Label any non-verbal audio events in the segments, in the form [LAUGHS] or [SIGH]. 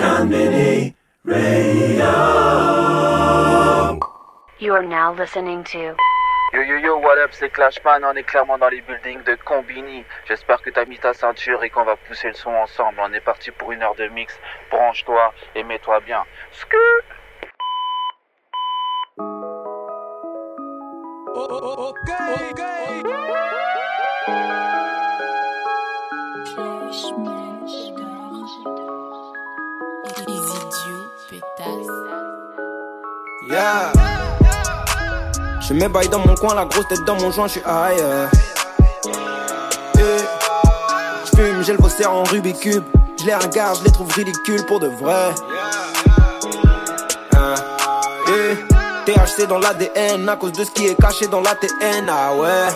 Mini Radio. You are now listening to Yo yo yo, what up, c'est Clashman, on est clairement dans les buildings de Combini. J'espère que t'as mis ta ceinture et qu'on va pousser le son ensemble. On est parti pour une heure de mix. Branche-toi et mets-toi bien. Yeah. Je mets bail dans mon coin, la grosse tête dans mon joint, je suis euh. Yeah. Je fume, j'ai le bosser en Rubik's Cube. Je les regarde, je les trouve ridicules pour de vrai. Euh. Yeah. THC dans l'ADN à cause de ce qui est caché dans l'ATN, ah ouais.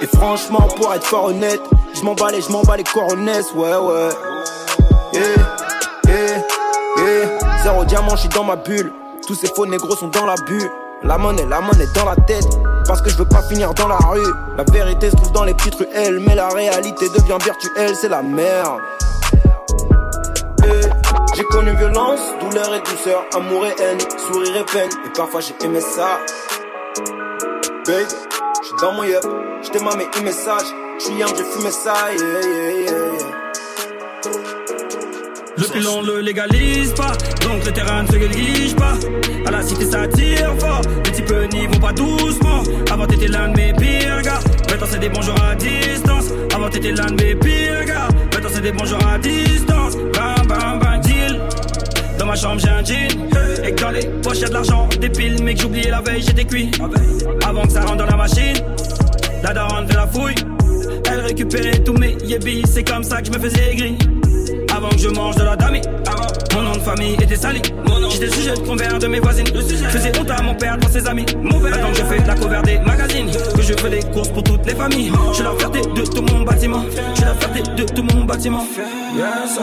Et franchement, pour être fort honnête, je m'en bats les, je m'en bats les coronesses, ouais, ouais. Yeah, yeah, yeah. Zéro diamant, je suis dans ma bulle. Tous ces faux négros sont dans la bulle. La monnaie, la monnaie dans la tête. Parce que je veux pas finir dans la rue. La vérité se trouve dans les petites ruelles. Mais la réalité devient virtuelle, c'est la merde. Eh, J'ai connu violence, douleur et douceur, amour et haine, sourire et peine. Et parfois j'ai aimé ça. Baby, j'suis dans mon yep, j't'ai mamé un message. J'suis young, j'ai fumé ça, Le pilon le légalise pas, donc le terrain ne se néglige pas. À la cité ça tire fort, les types n'y vont pas doucement. Avant t'étais l'un de mes pires gars, maintenant c'est des bonjours à distance. Avant t'étais l'un de mes pires gars, maintenant c'est des bonjours à distance. Bam bam bam deal. Dans ma chambre j'ai un jean Et dans les poches y'a de l'argent Des piles mais que j'oubliais la veille j'étais cuit Avant que ça rentre dans la machine La daronne fait la fouille Elle récupérait tous mes yébis C'est comme ça que je me faisais gris Avant que je mange de la dami. Mon nom de famille était sali J'étais le sujet de convers de mes voisines. Je faisais honte à mon père devant ses amis. Maintenant que je fais la cover des magazines. Que je fais des courses pour toutes les familles. Je suis la fierté de tout mon bâtiment. Je suis la fierté de tout mon bâtiment. Yes,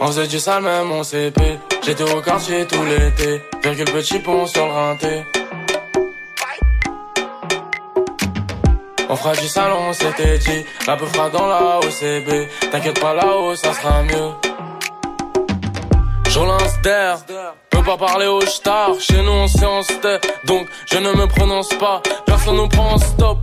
On faisait du sale même en CP J'étais au quartier tout l'été. Virgule petit pont sur le rinté. On fera du salon, on s'était dit. La peu fera dans la OCB T'inquiète pas là-haut, ça sera mieux. Je relance d'air Peux pas parler au star Chez nous on sait on se tait Donc je ne me prononce pas. Personne nous prend en stop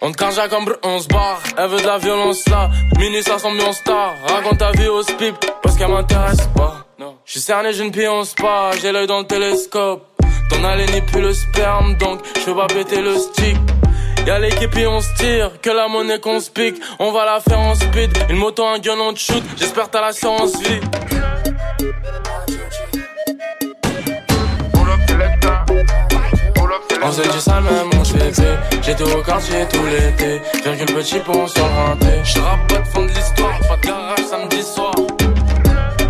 on te carja comme on se barre. Elle veut de la violence là. Mini ça en star. Raconte ta vie au spip Parce qu'elle m'intéresse pas. Je suis cerné, je ne pionce pas J'ai l'œil dans le télescope. Ton haleine n'est plus le sperme Donc je peux pas péter le stick. Y'a l'équipe et on se tire, que la monnaie qu'on se pique, on va la faire en speed. Une moto, un gun, on te shoot, j'espère t'as l'assurance vie. On faisait du sale même mon cheveu J'étais au quartier tout l'été. Virgule petit pont sur le rinté Je pas de fond de l'histoire Pas de garage samedi soir.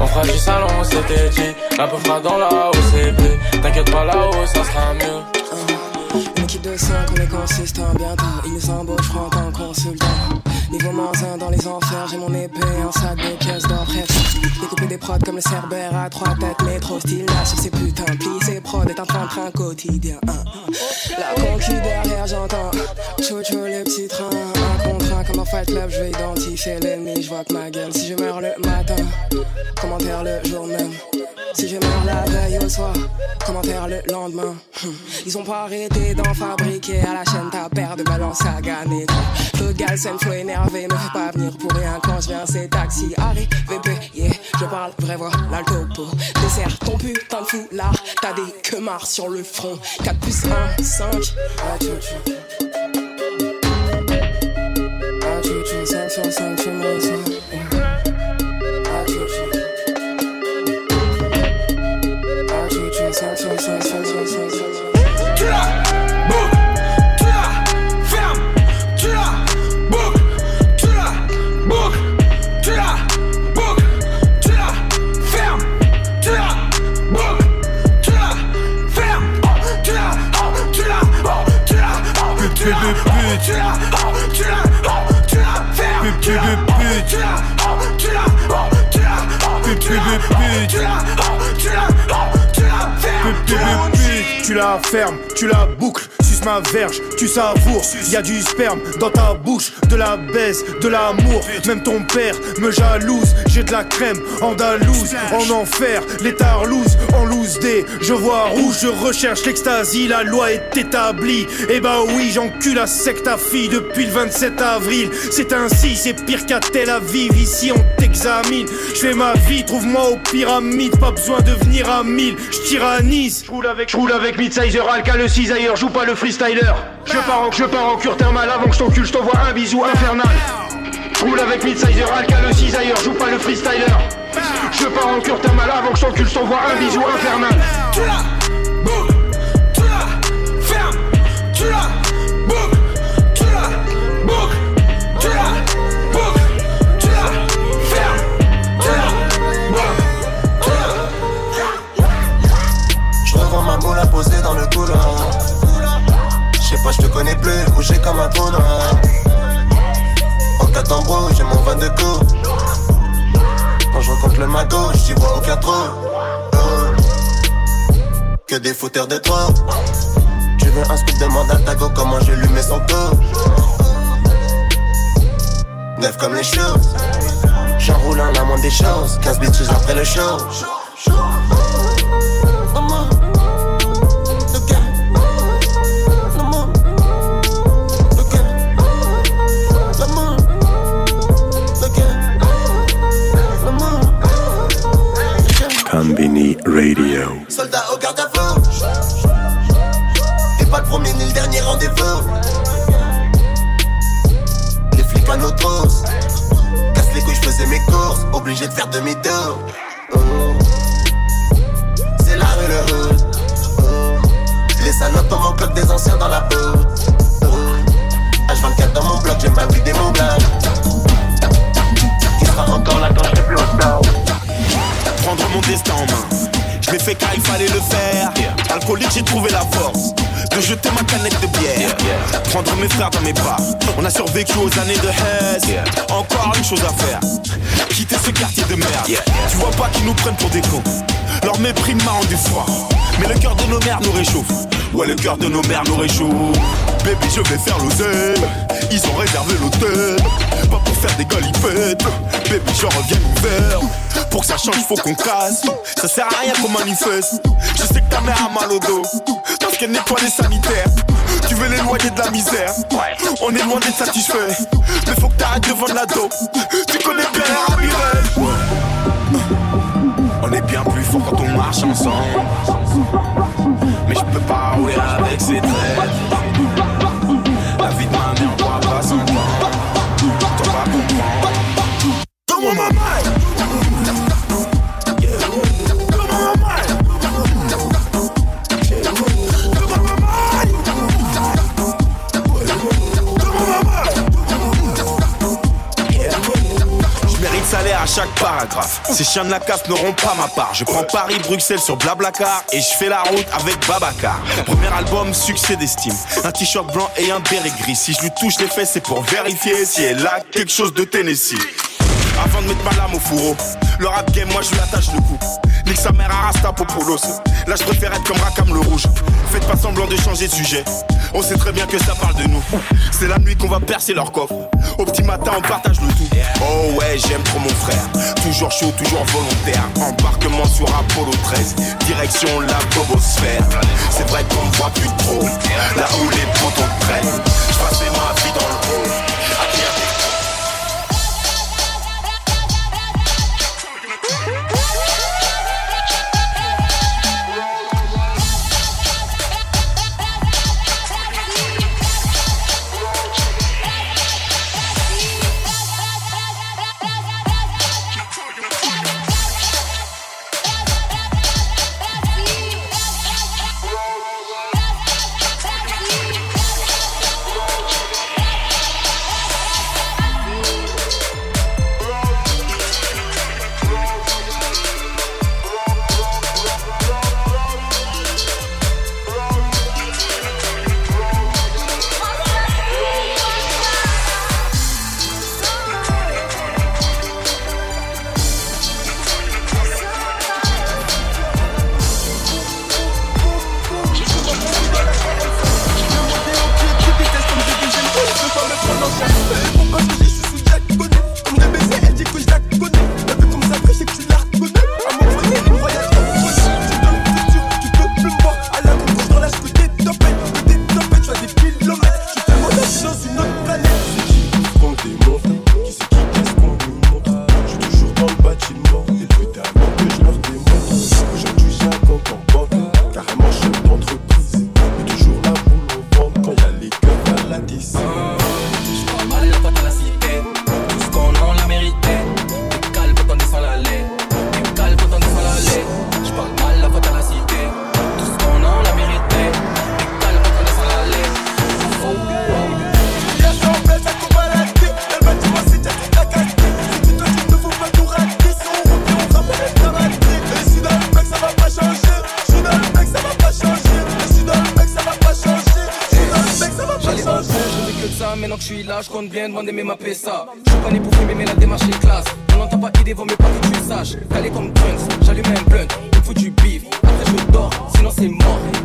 On fera du salon on dit. La peu fera dans la OCP T'inquiète pas là-haut ça sera mieux. Une équipe de 5, on est consistant bientôt. Ils nous embauchent en consultant. Niveau un dans les enfers, j'ai mon épée, un sac de pièces d'or. Découper des prods comme le cerbère à trois têtes, mais trop style là sur ces putains plis. Ces prods est un train-train quotidien. La concu derrière, j'entends. Chouchou les petits trains. Contrat comme un fight club, je vais identifier l'ennemi. Je vois que ma gueule si je meurs le matin. Commentaire le jour même? Si je meurs la veille au soir, commentaire le lendemain? Hum. Ils ont pas arrêté d'en fabriquer à la chaîne ta paire de balance à gagner. De galsen, flow énervé, me fais pas venir pour rien quand je viens, c'est taxi. Arrive, VP, yeah, je parle vraie voix, l'altopo. Dessert ton putain de foulard, t'as des queumards sur le front. 4 plus 1, 5. Ah, tu, tu. your. I'll treat you. Book, book, book, fam, Tu la tu la boucles, suce ma verge, tu savoures. Y a du sperme dans ta bouche, de la baisse, de l'amour. Même ton père me jalouse, j'ai de la crème andalouse, en enfer, l'état loose, en loose des. Je vois rouge, je recherche l'extasie, la loi est établie. Et bah oui, j'encule à sec ta fille depuis le 27 avril. C'est ainsi, c'est pire qu'à Tel Aviv, ici on t'examine. Je fais ma vie, trouve-moi aux pyramides, pas besoin de venir à mille. Je tyrannise, je avec, je roule avec Midsizer, Alka le cisailleur, joue pas le freestyler. Je pars en, je pars en cure avant que je t'encule, je t'envoie un bisou infernal. Je roule avec Midsizer, Alka le cisailleur, joue pas le freestyler. Je pars en cure thermale avant que je t'encule, je t'envoie un bisou infernal. Dans le couloir. Je sais pas, je te connais plus, bougé comme un trou. En cas d'embrouille, j'ai mon 22 coups. Quand je rencontre le magot, j'y vois aucun trou. Que des fouteurs de trop. Tu veux un scoop, demande à Tago comment je lui mets son dos. Neuf comme les choses. J'enroule un moindre des choses. 15 bitches après le show. Radio. Soldat au garde à vous. T'es pas le premier ni le dernier rendez-vous. Les flics à nos trousses. Casse les couilles, je faisais mes courses. Obligé de faire demi-tour. Oh. C'est la rue le hood. Oh. Les salopes dans mon club des anciens dans la peau. Oh. H24 dans mon bloc, j'ai ma vie des mon blague. Il sera encore là quand je plus au stade. prendre mon destin en main. Je l'ai fait car il fallait le faire. Alcoolique, j'ai trouvé la force de jeter ma canette de bière. Prendre mes frères dans mes bras. On a survécu aux années de Hess. Encore une chose à faire. Quitter ce quartier de merde. Tu vois pas qu'ils nous prennent pour des cons. Leur mépris m'a rendu froid. Mais le cœur de nos mères nous réchauffe. Ouais, le cœur de nos mères nous réchauffe. Baby, je vais faire l'oseille. Ils ont réservé l'hôtel. Pas pour faire des galipettes. Baby, je reviens l'hiver. Pour que ça change, faut qu'on casse. Ça sert à rien qu'on manifeste. Je sais que ta mère a mal au dos. Parce qu'elle nettoie les sanitaires. Tu veux l'éloigner de la misère? On est loin d'être satisfait. Mais faut que t'arrêtes de vendre la dope. Tu connais bien la Mirel. On est bien plus fort quand on marche ensemble. Mais je peux pas rouler avec ces traits. La vie de ma mère, Don't want my mind. Paragraphe. Ces chiens de la CAF n'auront pas ma part. Je prends Paris-Bruxelles sur Blablacar et je fais la route avec Babacar. Premier album, succès d'estime. Un t-shirt blanc et un béret gris. Si je lui touche les fesses, c'est pour vérifier si elle a quelque chose de Tennessee. Avant de mettre ma lame au fourreau, le rap game, moi je lui attache le cou. Nique sa mère à Rasta Popoulos. Là je préfère être comme Rakam le rouge. Faites pas semblant de changer de sujet. On sait très bien que ça parle de nous. C'est la nuit qu'on va percer leur coffre. Au petit matin, on partage le tout. Oh ouais, j'aime trop mon frère. Toujours chaud, toujours volontaire. Embarquement sur Apollo 13. Direction la bobosphère. C'est vrai qu'on me voit plus trop. Là où les potos traînent. Je passais ma vie N'entend pas idée, vaut mieux pas que tu. Calé comme Trunks, j'allume un blunt, il faut du beef. Après je dors, sinon c'est mort.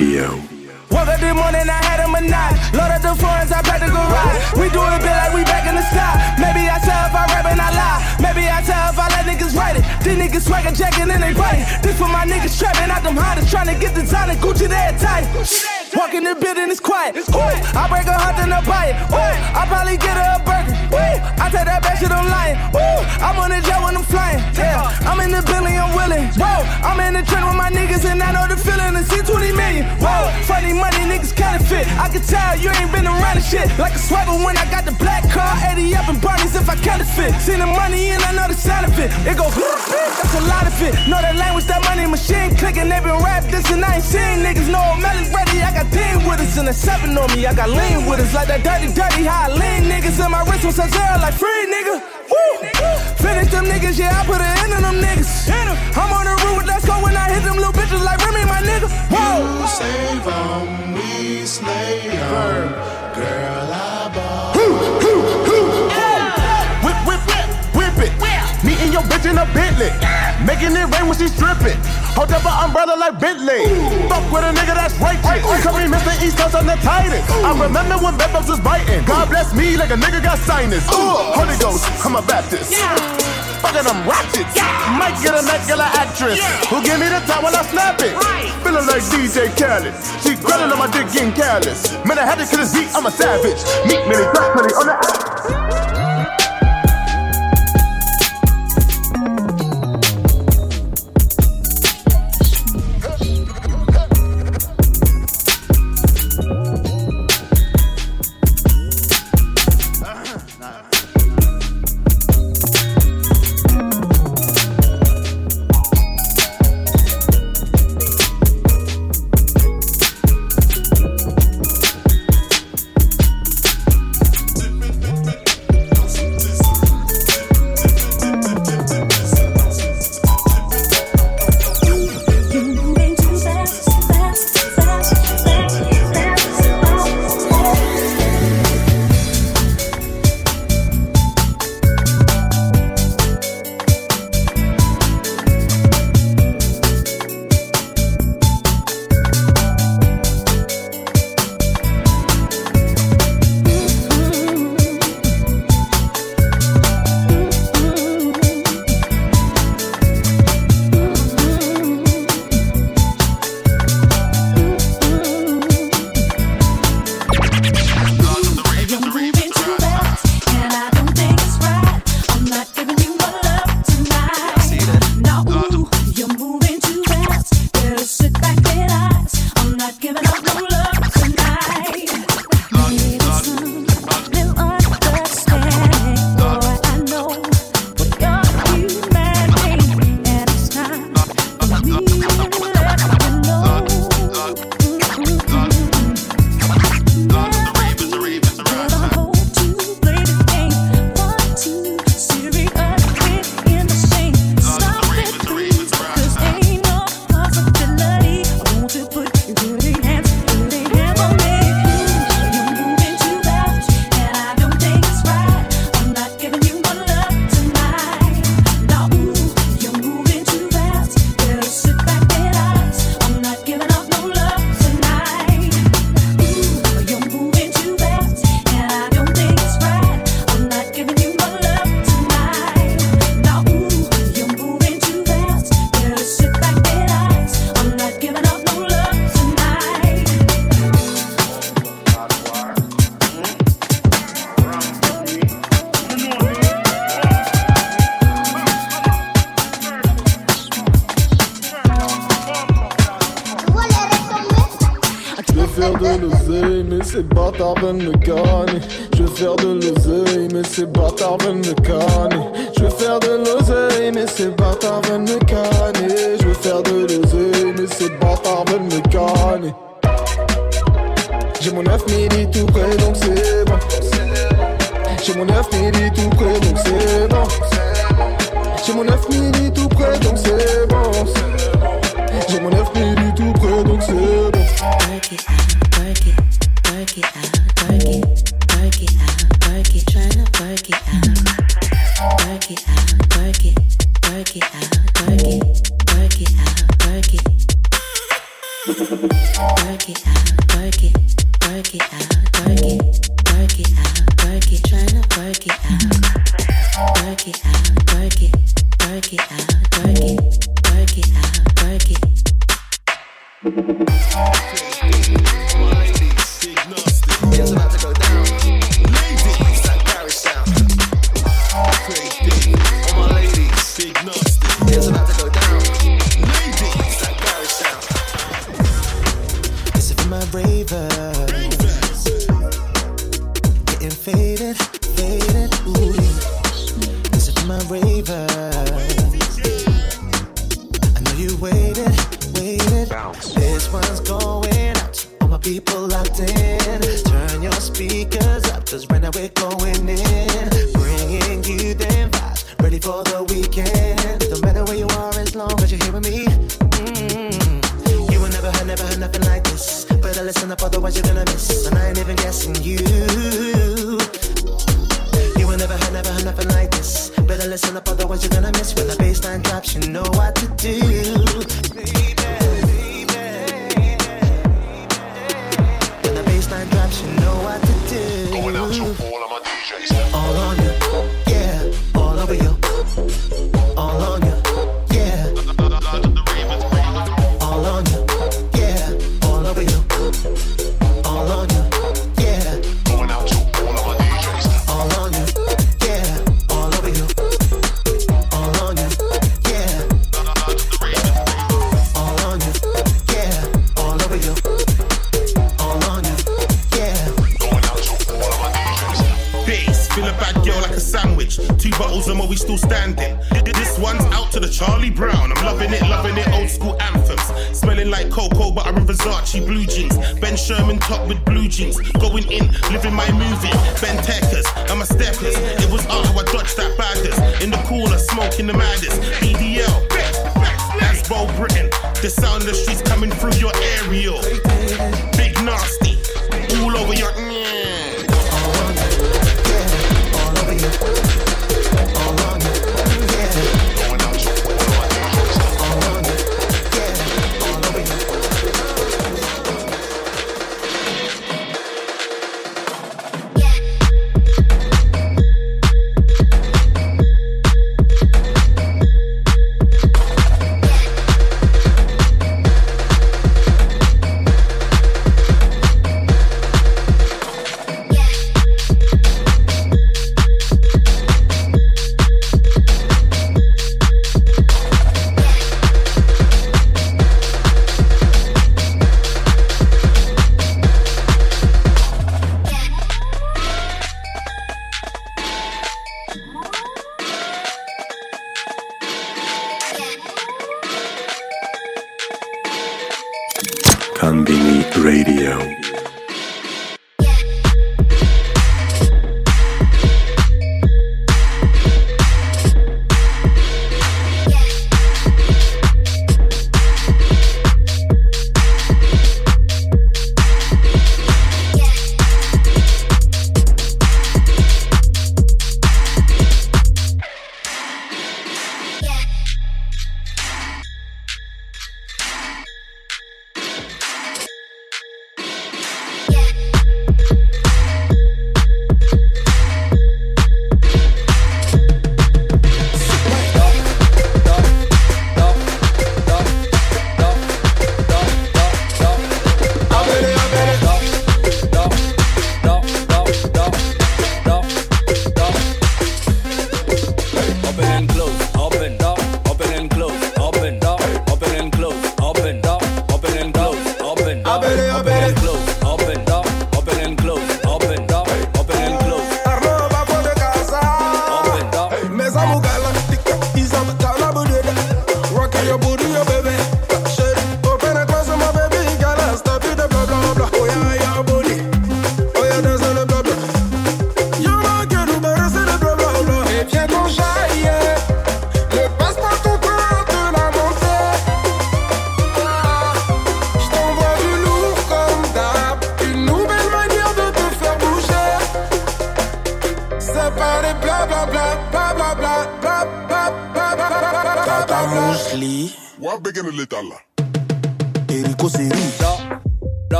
Radio. Woke up this morning, I had a monot. Load up the foreigns, I packed the garage. We do it big like we back in the style. Maybe I tell if I rap and I lie. Maybe I tell if I let niggas write it. These niggas swagger jacking and they bite. This for my niggas trapping out them Hondas, trying to get the designer Gucci there tight. Walk in the building, it's quiet. Ooh, I break a hunt and I buy it. Ooh, I probably get her a burger. I take that back shit, I'm lying. I'm on the jet when I'm flying. Yeah, I'm in the building, I'm willing. Whoa, I'm in the trend with my niggas and I know the feeling to see 20 million. Whoa, funny money, niggas counterfeit. I can tell you ain't been around the shit. Like a swagger when I got the black car, 80 up and Barney's if I counterfeit. Seen the money and I know the sound of it. It go, [LAUGHS] that's a lot of it. Know that language, that money machine clicking. They been rap this and I ain't seen niggas. know Melly's ready. I got team with us and a seven on me. I got lean with us like that dirty, dirty, I lean niggas. And my wrist says zero like free nigga. Woo! Finish them niggas, yeah, I put an end in them niggas. I'm on the roof, let's go when I hit them little bitches like Remy, my nigga. Whoa! You save 'em, we slay 'em. Girl, I Me and your bitch in a Bentley. Making it rain when she stripping. Hold up an umbrella like Bentley. Ooh. Fuck with a nigga that's right. Right, right, Call me Mr. East Coast on the Titan. I remember when Bedbugs was biting. God bless me like a nigga got sinus. Ooh. Holy Ghost, I'm a Baptist. Yeah. Fucking them ratchets. Yeah. Might get a Met actress. Yeah. Who give me the time while I snap it? Right. Feeling like DJ Khaled. She grinding on my dick getting careless. Man, I had it to the beat, I'm a savage. Meet me, that's on the app. J'ai mon 9 midi tout près, donc c'est bon. J'ai mon 9 midi tout près, donc c'est bon. J'ai mon 9 midi tout près, donc c'est bon. Work it out, work it, work it out.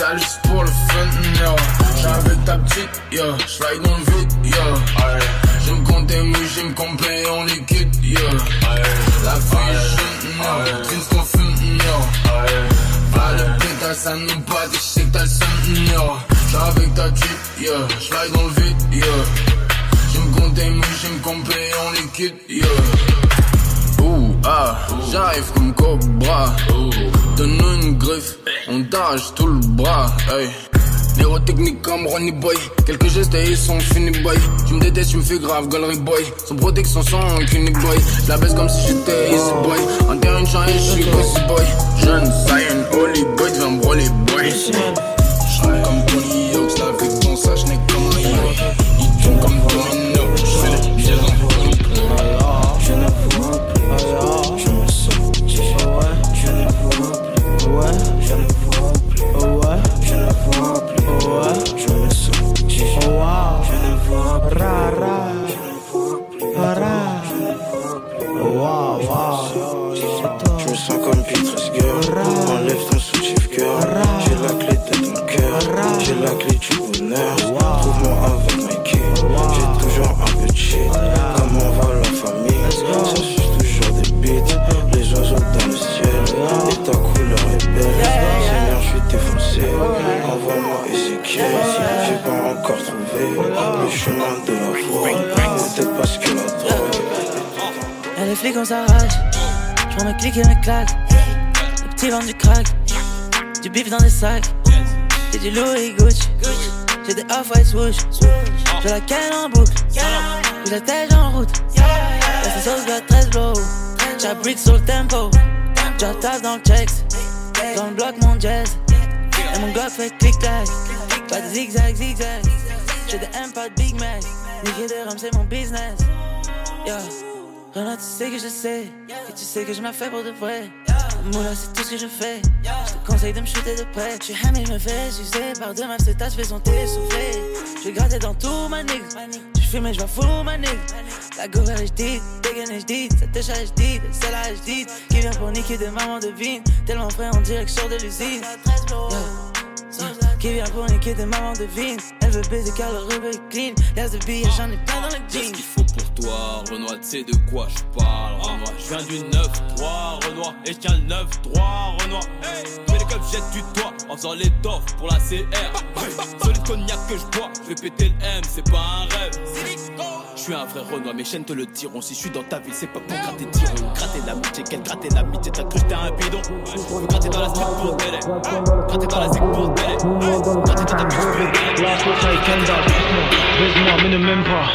Sale Hey. Pyrotechnique comme Ronnie Boy. Quelques gestes et ils sont finis boy. Tu me détestes, tu me fais grave, galerie boy. Sans protection, sans clinic boy. Je la baisse comme si j'étais easy boy. En terre une chance, je suis boy. Jeune, Zion, Holy boy, devant broly boy. J'ai du Louis Gucci. J'ai des off-white swoosh. J'ai la canne en boucle. J'ai la tête en route. Ces sauces de 13 blow. J'ai brick sur le tempo. J'ai tasse dans le checks. Dans le bloc, mon jazz. Et mon gars fait clic-clac. Pas de zigzag, zigzag. J'ai des M, pas Big Mac. Niquer des rums, c'est mon business. Yeah. Renard, tu sais que je sais. Et tu sais que je m'en fais pour de vrai. Moula, c'est tout ce que je fais. Je conseille de me shooter de près. Je suis hamé, je me fais sucer par deux meufs, c'est je fais son souffler. Je vais gratter dans tout ma nigga. Tu fumes et je vais fou ma nigga. La gouverne je dis, dégaine je dis, cette tâche je dis, celle-là je dis. Qui vient pour niquer des mamans de vine. Tellement frais, on dirait que je sors de l'usine. Yeah. Qui vient pour niquer des mamans de vine. Elle veut baiser car le rubber est clean. Y'a de billets, j'en ai plein dans le Qu'est-ce jean. qu'il faut pour toi, Renoir, tu sais de quoi je parle, Renoir. Je viens du 9-3, Renoir, et je tiens le 9-3, Renoir. Hey, fais les clubs, jette du toit, en faisant les toffes pour la CR. Solide cognac que je bois, je vais péter le M, c'est pas un rêve. Je suis un vrai Renoir, mes chaînes te le diront. Si je suis dans ta ville, c'est pas pour gratter diront. Gratter l'amitié, quelle gratter l'amitié, t'as cru j'étais un bidon. Gratter dans la street pour délai. Gratter dans la zig pour délai. Gratter dans ta bouche pour délai. La coca et Kendall, baise-moi mais ne m'aime pas.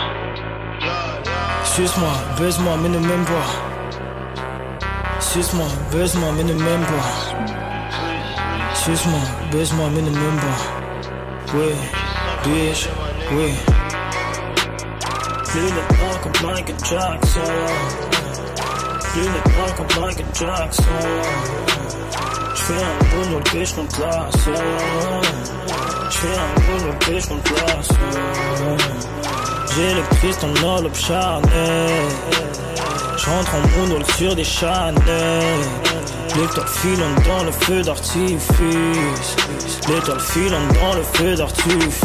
Suce-moi, baise-moi mais ne m'aime pas. Suce-moi, baise-moi mais ne m'aime pas. Suce-moi, baise-moi mais ne m'aime pas. Oui, bitch, oui. De bras comme Michael Jackson. De bras comme Michael Jackson. J'fais un boulot que je place. J'fais un boulot que je place. J'ai le Christ en or charnel. J'rentre en Bruno sur des Chanel. L'étoile filante dans le feu d'artifice. L'étoile filante dans le feu d'artifice.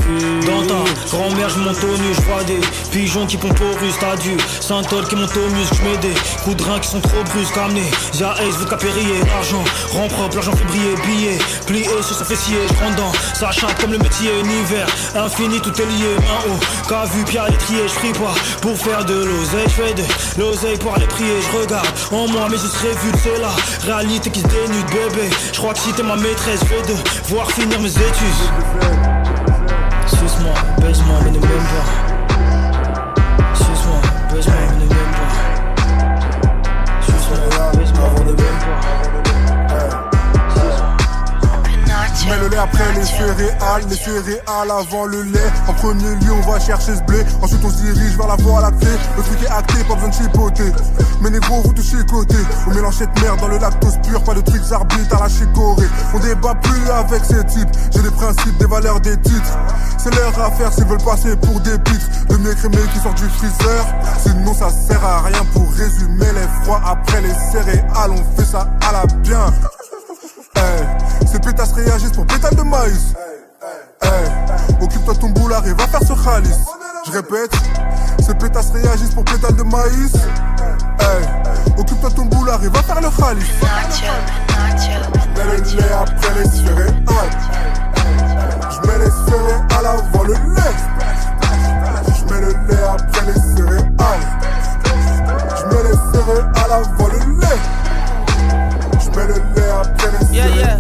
Dans ta grand-mère, je monte au nu, je vois des pigeons qui pompent au russe, t'as dû. Saint-Ol qui monte au muscle, je mets des coups de rein qui sont trop brusques. Amené, Zia Ace, veut capérier. L'argent rend propre, l'argent fait briller. Billet plié sur sa fessier, je prends dans sa comme le métier. Univers infini, tout est lié. Main haut, qu'a vu Pierre l'étrier, je prie pas pour faire de l'oseille. Je fais de l'oseille pour aller prier, je regarde en moi, mais je serai vu, c'est la réalité qui se dénude, bébé. Je crois que si t'es ma maîtresse, je vais devoir finir mes études. Céréales, les céréales avant le lait. En premier lieu, on va chercher ce blé. Ensuite, on se dirige vers la voie lactée. Le truc est acté, pas besoin de chipoter. Mais négro, vous touchez côté. On mélange cette merde dans le lactose pur, pas de trucs arbitres à la chicorée. On débat plus avec ces types. J'ai des principes, des valeurs, des titres. C'est leur affaire s'ils veulent passer pour des pitres. Le mieux qui sort du freezer. Sinon, ça sert à rien pour résumer les froids après les céréales. On fait ça à la bien. Hey, ces pétasses réagissent pour pétales de maïs. Hey, occupe-toi ton boulard et va faire ce khalis. Je répète, ces pétasses réagissent pour pétales de maïs. Hey, occupe-toi ton boulard et va faire le khalis. Je mets le lait après les céréales. Je mets les céréales avant le lait. Je mets le lait après les céréales. Je mets les céréales avant le lait. Je mets le lait après les Yeah,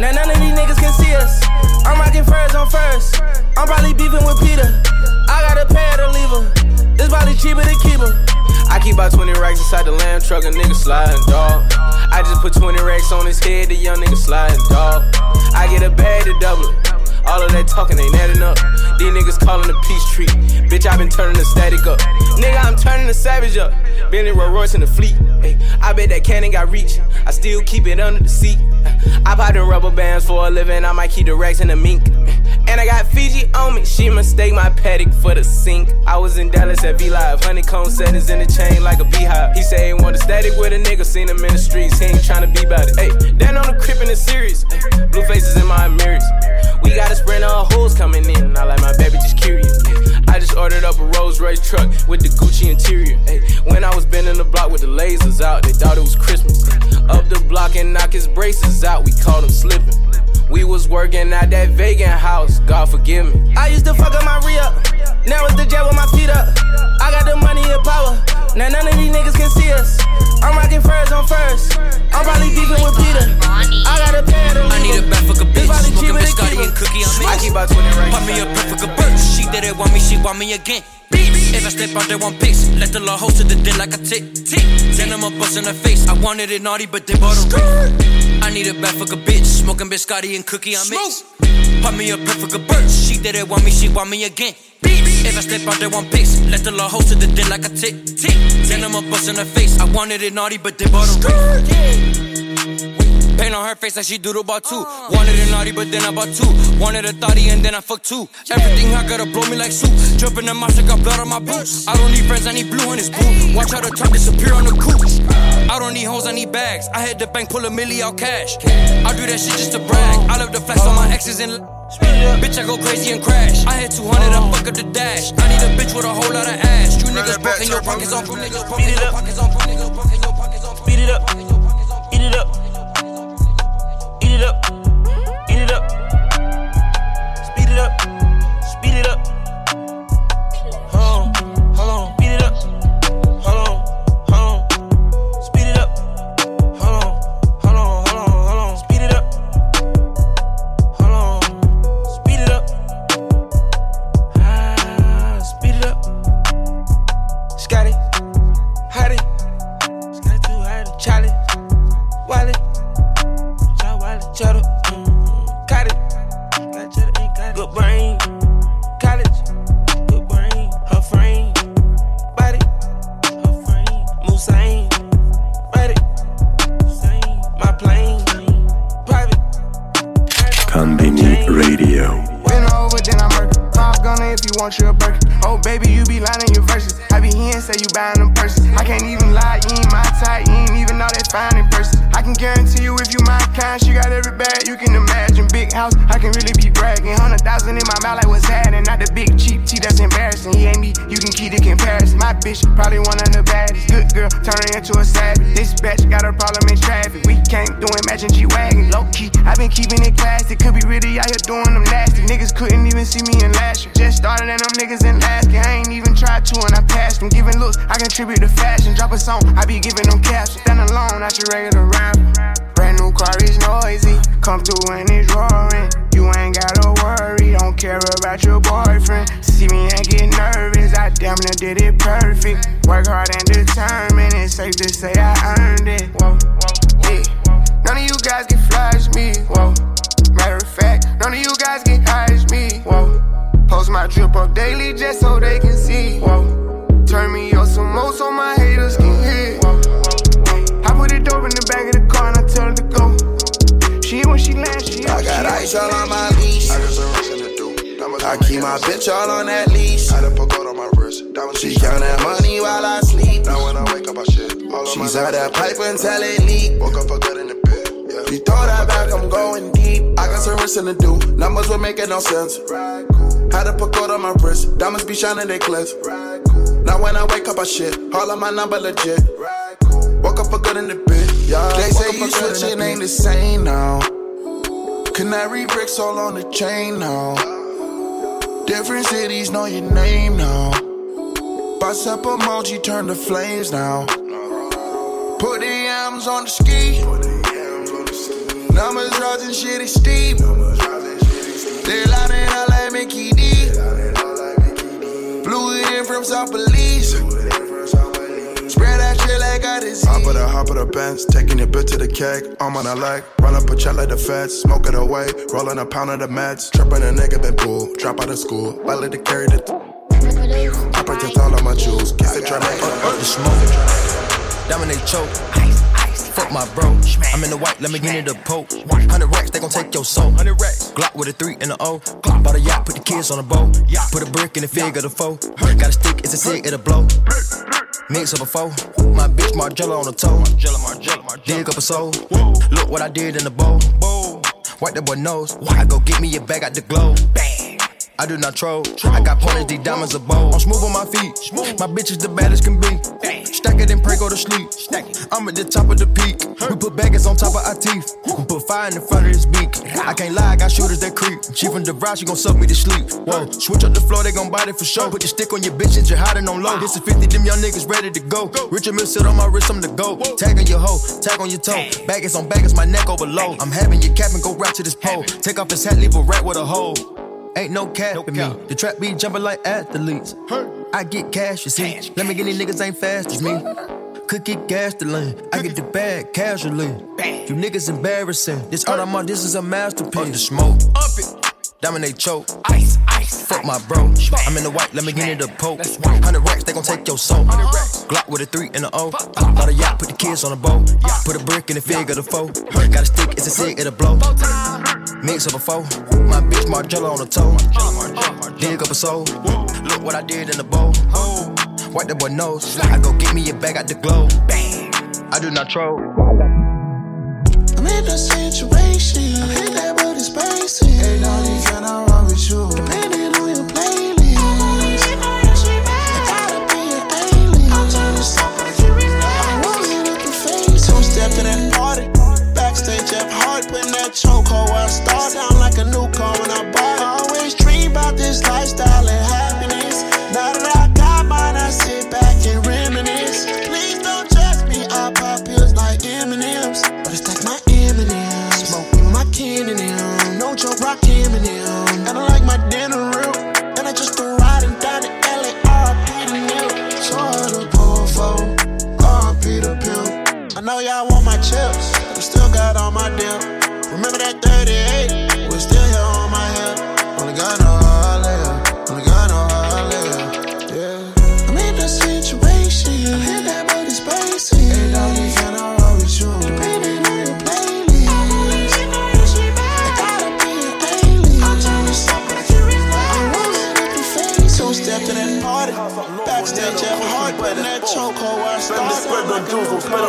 Now none of these niggas can see us. I'm rocking furs on first. I'm probably beefing with Peter. I got a pair to leave her. It's probably cheaper to keep her. I keep about 20 racks inside the lamb truck, a nigga sliding, dog. I just put 20 racks on his head, the young nigga sliding, dog. I get a bag to double it. All of that talking ain't adding up. These niggas calling the peace tree. Bitch, I been turning the static up. Nigga, I'm turning the savage up. Bentley Rolls Royce in the fleet. Ay, I bet that cannon got reach. I still keep it under the seat. I buy the rubber bands for a living. I might keep the racks in the mink. And I got Fiji on me. She mistake my paddock for the sink. I was in Dallas at V Live. Honeycomb settings in the chain like a beehive. He say he want a static with a nigga. Seen him in the streets. He ain't tryna be about it. Hey, then on the crib in the series. Blue faces in my mirrors. We got a sprint of hoes coming in. I like my baby just curious. I just ordered up a Rolls Royce truck with the Gucci interior. Ay, when I was bending the block with the lasers out, they thought it was Christmas. Up the block and knock his braces out. We caught him slipping. We was working at that vegan house. God forgive me. I used to fuck up my re up. Now it's the jet with my feet up. I got the money and power. Now none of these niggas can see us. I'm rocking furs on first. I'm probably beefing with Peter. I got a pair to I need a back fuck a bitch. probably Smoking cheaper to biscotti keep and her. cookie. I'm I keep about 20 racks. Pop me a perfect a bitch. She didn't want me, she want me again. Bitch. If I step out, they want pics. Let the law host to the dick like a tick. Tick. Then I'm a bust in the face. I wanted it naughty, but they bought a ring. I need a back fuck a bitch. Smoking biscotti and cookie. I'm mix. Pop me a perfect a bitch. She did it want me, she want me again. Bitch. If I step out, they want pics. Let the law host to the dick like a tick. Tick. Then I'm a bust in the face. I wanted it naughty, but they bought a ring. Paint on her face like she doodle about two. Oh. Wanted it naughty, but then I bought two. Wanted a thotty and then I fucked two. Everything I gotta blow me like soup. Jumping in my shit, got blood on my boots. I don't need friends, I need blue on his boot. Watch how the top disappear on the coupe. I don't need hoes, I need bags. I had the bank pull a milli out cash. I do that shit just to brag. I love the flex on my exes and. Bitch, I go crazy and crash. I had 200, I oh. fuck up the dash. I need a bitch with a whole lot of ass. You niggas broke and your pockets on, niggas broke your pockets on, niggas broke and your pockets on. Speed it up. Eat it up. It up. My bitch, probably one of the baddest. Good girl, turning into a savage. This bitch got a problem in traffic. We can't do it, match matching G Wagon, low key. i been keeping it classy, could be really out here doing them nasty. Niggas couldn't even see me in last year. Just started and them niggas in last. I ain't even tried to and I passed them. Giving looks, I contribute to fashion. Drop a song, I be giving them caps. Stand alone, not your regular rapper. Brand new car is noisy, come through and it's roaring. You ain't gotta worry, don't care about your boyfriend. See me and get nervous, I damn near did it perfect. Work hard and determined, it's safe to say I earned it. Whoa, yeah. None of you guys fly as me, whoa. Matter of fact, none of you guys high as me, whoa. Post my drip up daily just so they can see, whoa. Turn me up some more so my haters can She when she lands, I got ice all on my leash. I got some racing to do. I keep my bitch all on that leash. I done put gold on my wrist. She count that money while I sleep. Now when I wake up, I shit. She's out that pipe until it leak. Woke up for good in the bed. Yeah. She throw that back, I'm going deep. I got some racing to do. Numbers would make it no sense. Had to put gold on my wrist. Diamonds be shining, they cliff. Now when I wake up, I shit. All of my number legit. Woke up for good in the bed. Yeah. They say you switching ain't the same now. Canary bricks all on the chain now. Different cities know your name now. Bust up emoji, turn to flames now. Put the M's on the ski. Numbers rising, shit is steep. They loud in LA, Mickey D. Blew it in from South Belize. Disease. Hop of the hop of the bench, taking your bitch to the keg. I'm on a leg, run up a check like the feds, smoke it away, rolling a pound of the meds. Tripping a nigga been bull, drop out of school, ballet to carry the. I protect all of my jewels, kiss it, try to the smoke. Dominate choke. Fuck my bro. I'm in the white, let me get the poke. 100 racks, they gon' take your soul. 100 racks. Glock with a 3 and a O. Glock bought a yacht, put the kids on the boat. Put a brick in the fig of the foe. Got a stick, it's a sig, it'll blow. Mix up a foe. My bitch Margiela on the toe. Dig up a soul. Look what I did in the bowl. Wipe that boy nose. I go get me a bag out the globe. I do not troll. I got pointers, these diamonds are bowl. I'm smooth on my feet. My bitch is the baddest can be. Stack it and pray, go to sleep. I'm at the top of the peak. We put baggers on top of our teeth. We put fire in the front of his beak. I can't lie, I got shooters that creep. She from the she gon' suck me to sleep. Whoa, switch up the floor, they gon' bite it for sure. Put your stick on your bitch and you're hiding on low. This is 50, them young niggas ready to go. Richard Mill sit on my wrist, I'm the go. Tag on your hoe, tag on your toe. Baggers on baggers, my neck over low. I'm having your cap and go right to this pole. Take off his hat, leave a rat with a hole. Ain't no cap in me. The trap be jumping like athletes. I get cash, you see. Let me get these niggas ain't fast as me. Could get gas lean. I get the bag casually. Bang. You niggas embarrassing. This art I'm on, this is a masterpiece. The smoke. Up it. Dominate choke. Ice, ice. Fuck my bro. I'm in the white, let me get into the poke. 100 racks, they gon' take your soul. Glock with a 3 and a O. Bought a yacht, put the kids on a boat. Put a brick in the fig of the foe. Got a stick, it's a sig, it'll blow. Mix up a foe. My bitch Margiela on the toe. Dig up a soul. Look what I did in the bowl. Wipe that boy nose. I go get me a bag out the globe. Bang. I do not troll. I'm in a situation. I'm in that booty space. Ain't nothing can I wrong with you.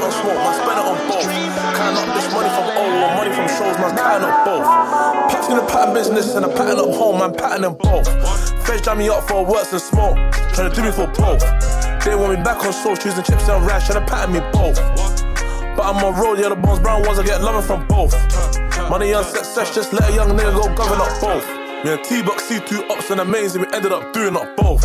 It on smoke, man, spend it on both. Count up this money from old or money from shows, man, count up both. In the pattern business and a pattern up home, man, pattern them both. Feds jam me up for works and smoke, trying to do me for both. They want me back on soul, choosing chips and rash, trying to pattern me both. But I'm on road, yeah, the other bones brown ones, I get loving from both. Money on success, just let a young nigga go govern up both. Me and T-Box see two ops and amazing, we ended up doing up both.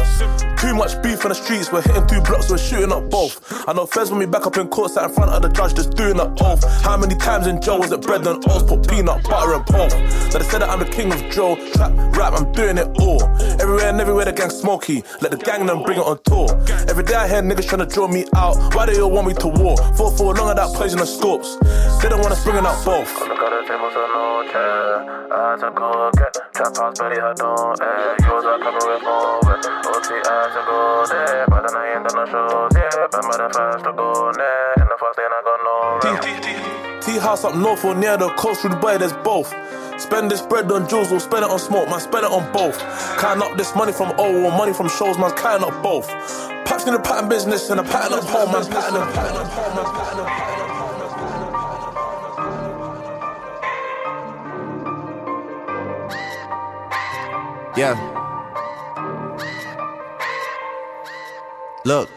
Too much beef in the streets, we're hitting two blocks, we're shooting up both. I know Fez when me back up in court, sat in front of the judge, just doing up both. How many times in jail was it bread and oats, put peanut butter and pole? Now they said that I'm the king of Joe, trap, rap, I'm doing it all. Everywhere and everywhere the gang smoky, let the gang them bring it on tour. Every day I hear niggas trying to draw me out, why they all want me to war? Fought for long of that poisonous scopes, they don't wanna bring it up both. I had to go get trap house, belly had no air. Yours are with more wet. OT, I had go there, but then I ain't done no shows yet. Remember the first to go there, and the first day I got no. T house up north or near the coast, through Dubai, there's both. Spend this bread on jewels or spend it on smoke, man, spend it on both. Can't up this money from O or money from shows, man, can't up both. Paps in the pattern business and a pattern up home, man, pattern up home, man, pattern up, pattern Yeah. Look.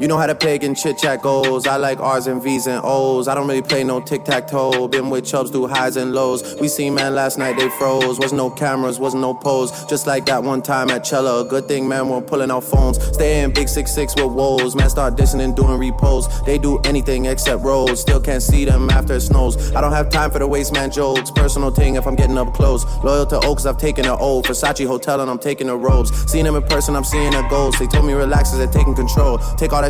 You know how the pagan chit chat goes. I like R's and V's and O's. I don't really play no tic tac toe. Been with chubs through highs and lows. We seen man last night, they froze. Was no cameras, was no pose. Just like that one time at Cella. Good thing, man, we're pulling out phones. Stay in big six six with woes. Man, start dissing and doing repos. They do anything except rolls. Still can't see them after it snows. I don't have time for the waste man jokes. Personal thing if I'm getting up close. Loyal to Oaks, I've taken an O. Versace Hotel and I'm taking the robes. Seeing them in person, I'm seeing a ghost. They told me relax as they're taking control. Take all that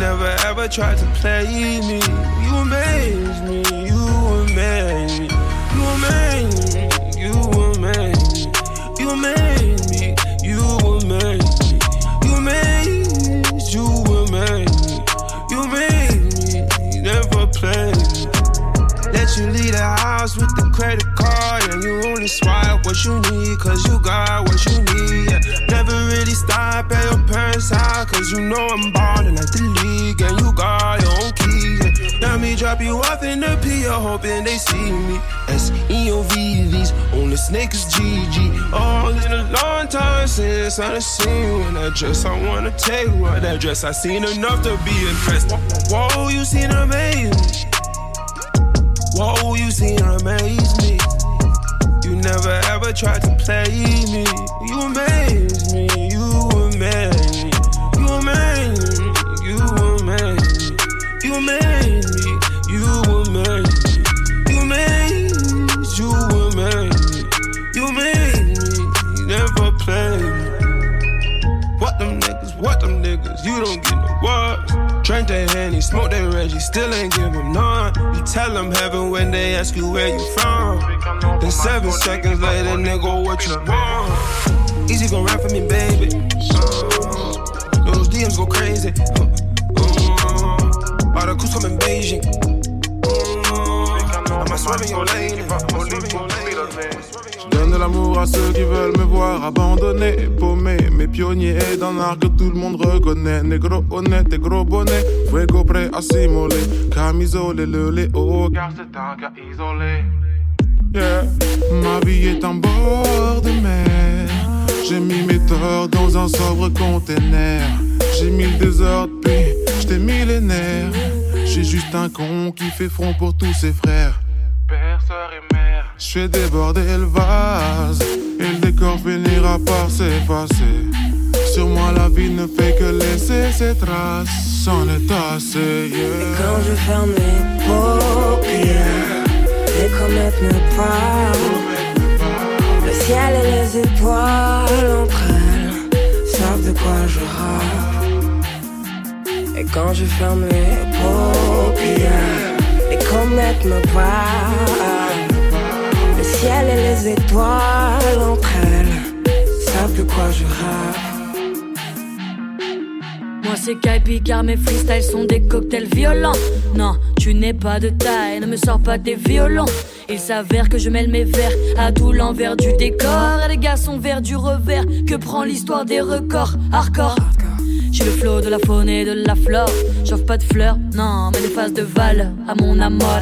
Never ever tried to play me. You amaze me. You leave the house with the credit card and you only swipe what you need cause you got what you need. Yeah. Never really stop at your parents' house cause you know I'm ballin' like the league and you got your own keys. Yeah. Let me drop you off in the pier hoping they see me. S E O V V's on the snake is GG. All in a long time since I done seen you in that dress. I wanna take what that dress. I seen enough to be impressed. Whoa, you seen amazing. Whoa, you seen amaze me. You never ever tried to play me. You amaze me. You amaze me. You amaze me. You amaze me. You amaze me. You amaze me. You amaze. You amaze me. You amaze me. You never play me. What them niggas? What them niggas? You don't get no? Drink that Henny, smoke that Reggie, still ain't give them none. You tell them heaven when they ask you where you from. Then seven seconds later, nigga, what you want? Easy gon' rap for me, baby. Uh, those DMs go crazy. Uh, uh, coups come in Beijing. Je donne de l'amour à ceux qui veulent me voir abandonné, paumé, mes pionniers d'un art que tout le monde reconnaît. Négro honnête et gros bonnet, fuego prêt à s'immoler, camisole le léo, car c'est un cas isolé. Yeah. Ma vie est en bord de mer. J'ai mis mes torts dans un sobre container. J'ai mis le désordre, puis j'étais millénaire. J'suis juste un con qui fait front pour tous ses frères. Sœur et mère. J'fais déborder le vase. Et le décor finira par s'effacer. Sur moi, la vie ne fait que laisser ses traces. C'en est assez, yeah. Quand je ferme les paupières, les comètes me parlent. Le ciel et les étoiles entre elles savent de quoi je râle. Et quand je ferme les paupières, les comètes me parlent. ciel et les étoiles entre elles savent de quoi je rappe. Moi c'est Kaipi car mes freestyles sont des cocktails violents. Non, tu n'es pas de taille, ne me sors pas des violons. Il s'avère que je mêle mes vers à tout l'envers du décor. Et les gars sont vers du revers que prend l'histoire des records? Hardcore. J'ai le flow de la faune et de la flore. J'offre pas de fleurs, non, mais des phases de val à mon amour.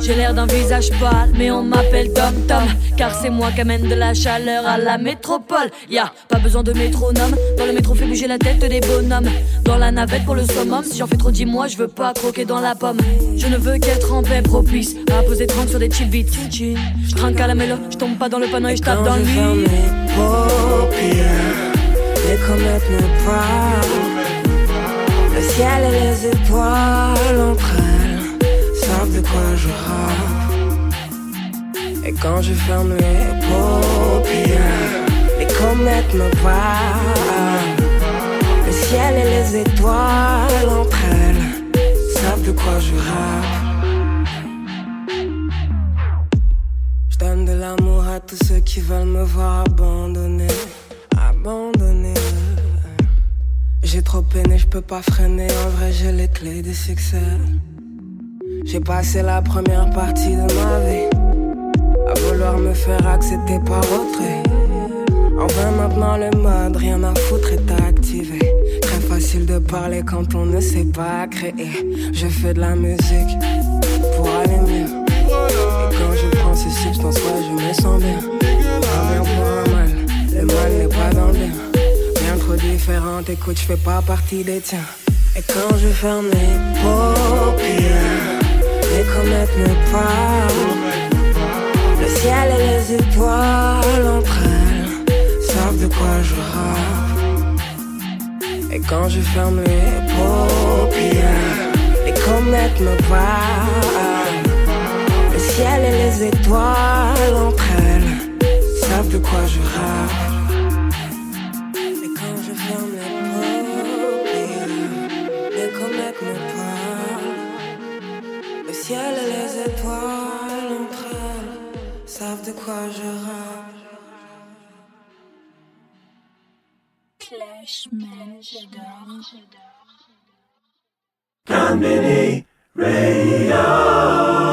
J'ai l'air d'un visage pâle, mais on m'appelle Tom Tom. Car c'est moi qui amène de la chaleur à la métropole. Y'a pas besoin de métronome. Dans le métro, fait bouger la tête des bonhommes. Dans la navette pour le summum. Si j'en fais trop, dis-moi, je veux pas croquer dans la pomme. Je ne veux qu'être en paix propice. À poser 30 sur des chill beats. Je trinque à la mélo, je tombe pas dans le panneau et je tape dans le lit. Le ciel et les étoiles entre elles savent de quoi je rappe. Et quand je ferme les paupières, les comètes me parlent. Le ciel et les étoiles entre elles savent de quoi je rappe. Je donne de l'amour à tous ceux qui veulent me voir abandonner abandonné. J'ai trop peiné, je peux pas freiner. En vrai, j'ai les clés du succès. J'ai passé la première partie de ma vie à vouloir me faire accepter par autre. Enfin, maintenant le mode, rien à foutre est activé. Très facile de parler quand on ne sait pas créer. Je fais de la musique pour aller mieux. Et quand je prends ces substances, ouais, je me sens bien. Un bien pour un mal. Le mal n'est pas dans le bien. Trop différente, écoute, je fais pas partie des tiens. Et quand je ferme les paupières, les comètes me parlent. Le ciel et les étoiles entre elles savent de quoi je rappe. Et quand je ferme les paupières, les comètes me parlent. Le ciel et les étoiles entre elles savent de quoi je rappe. Savent de quoi je rappe. Flashman, j'adore. Conmini Radio.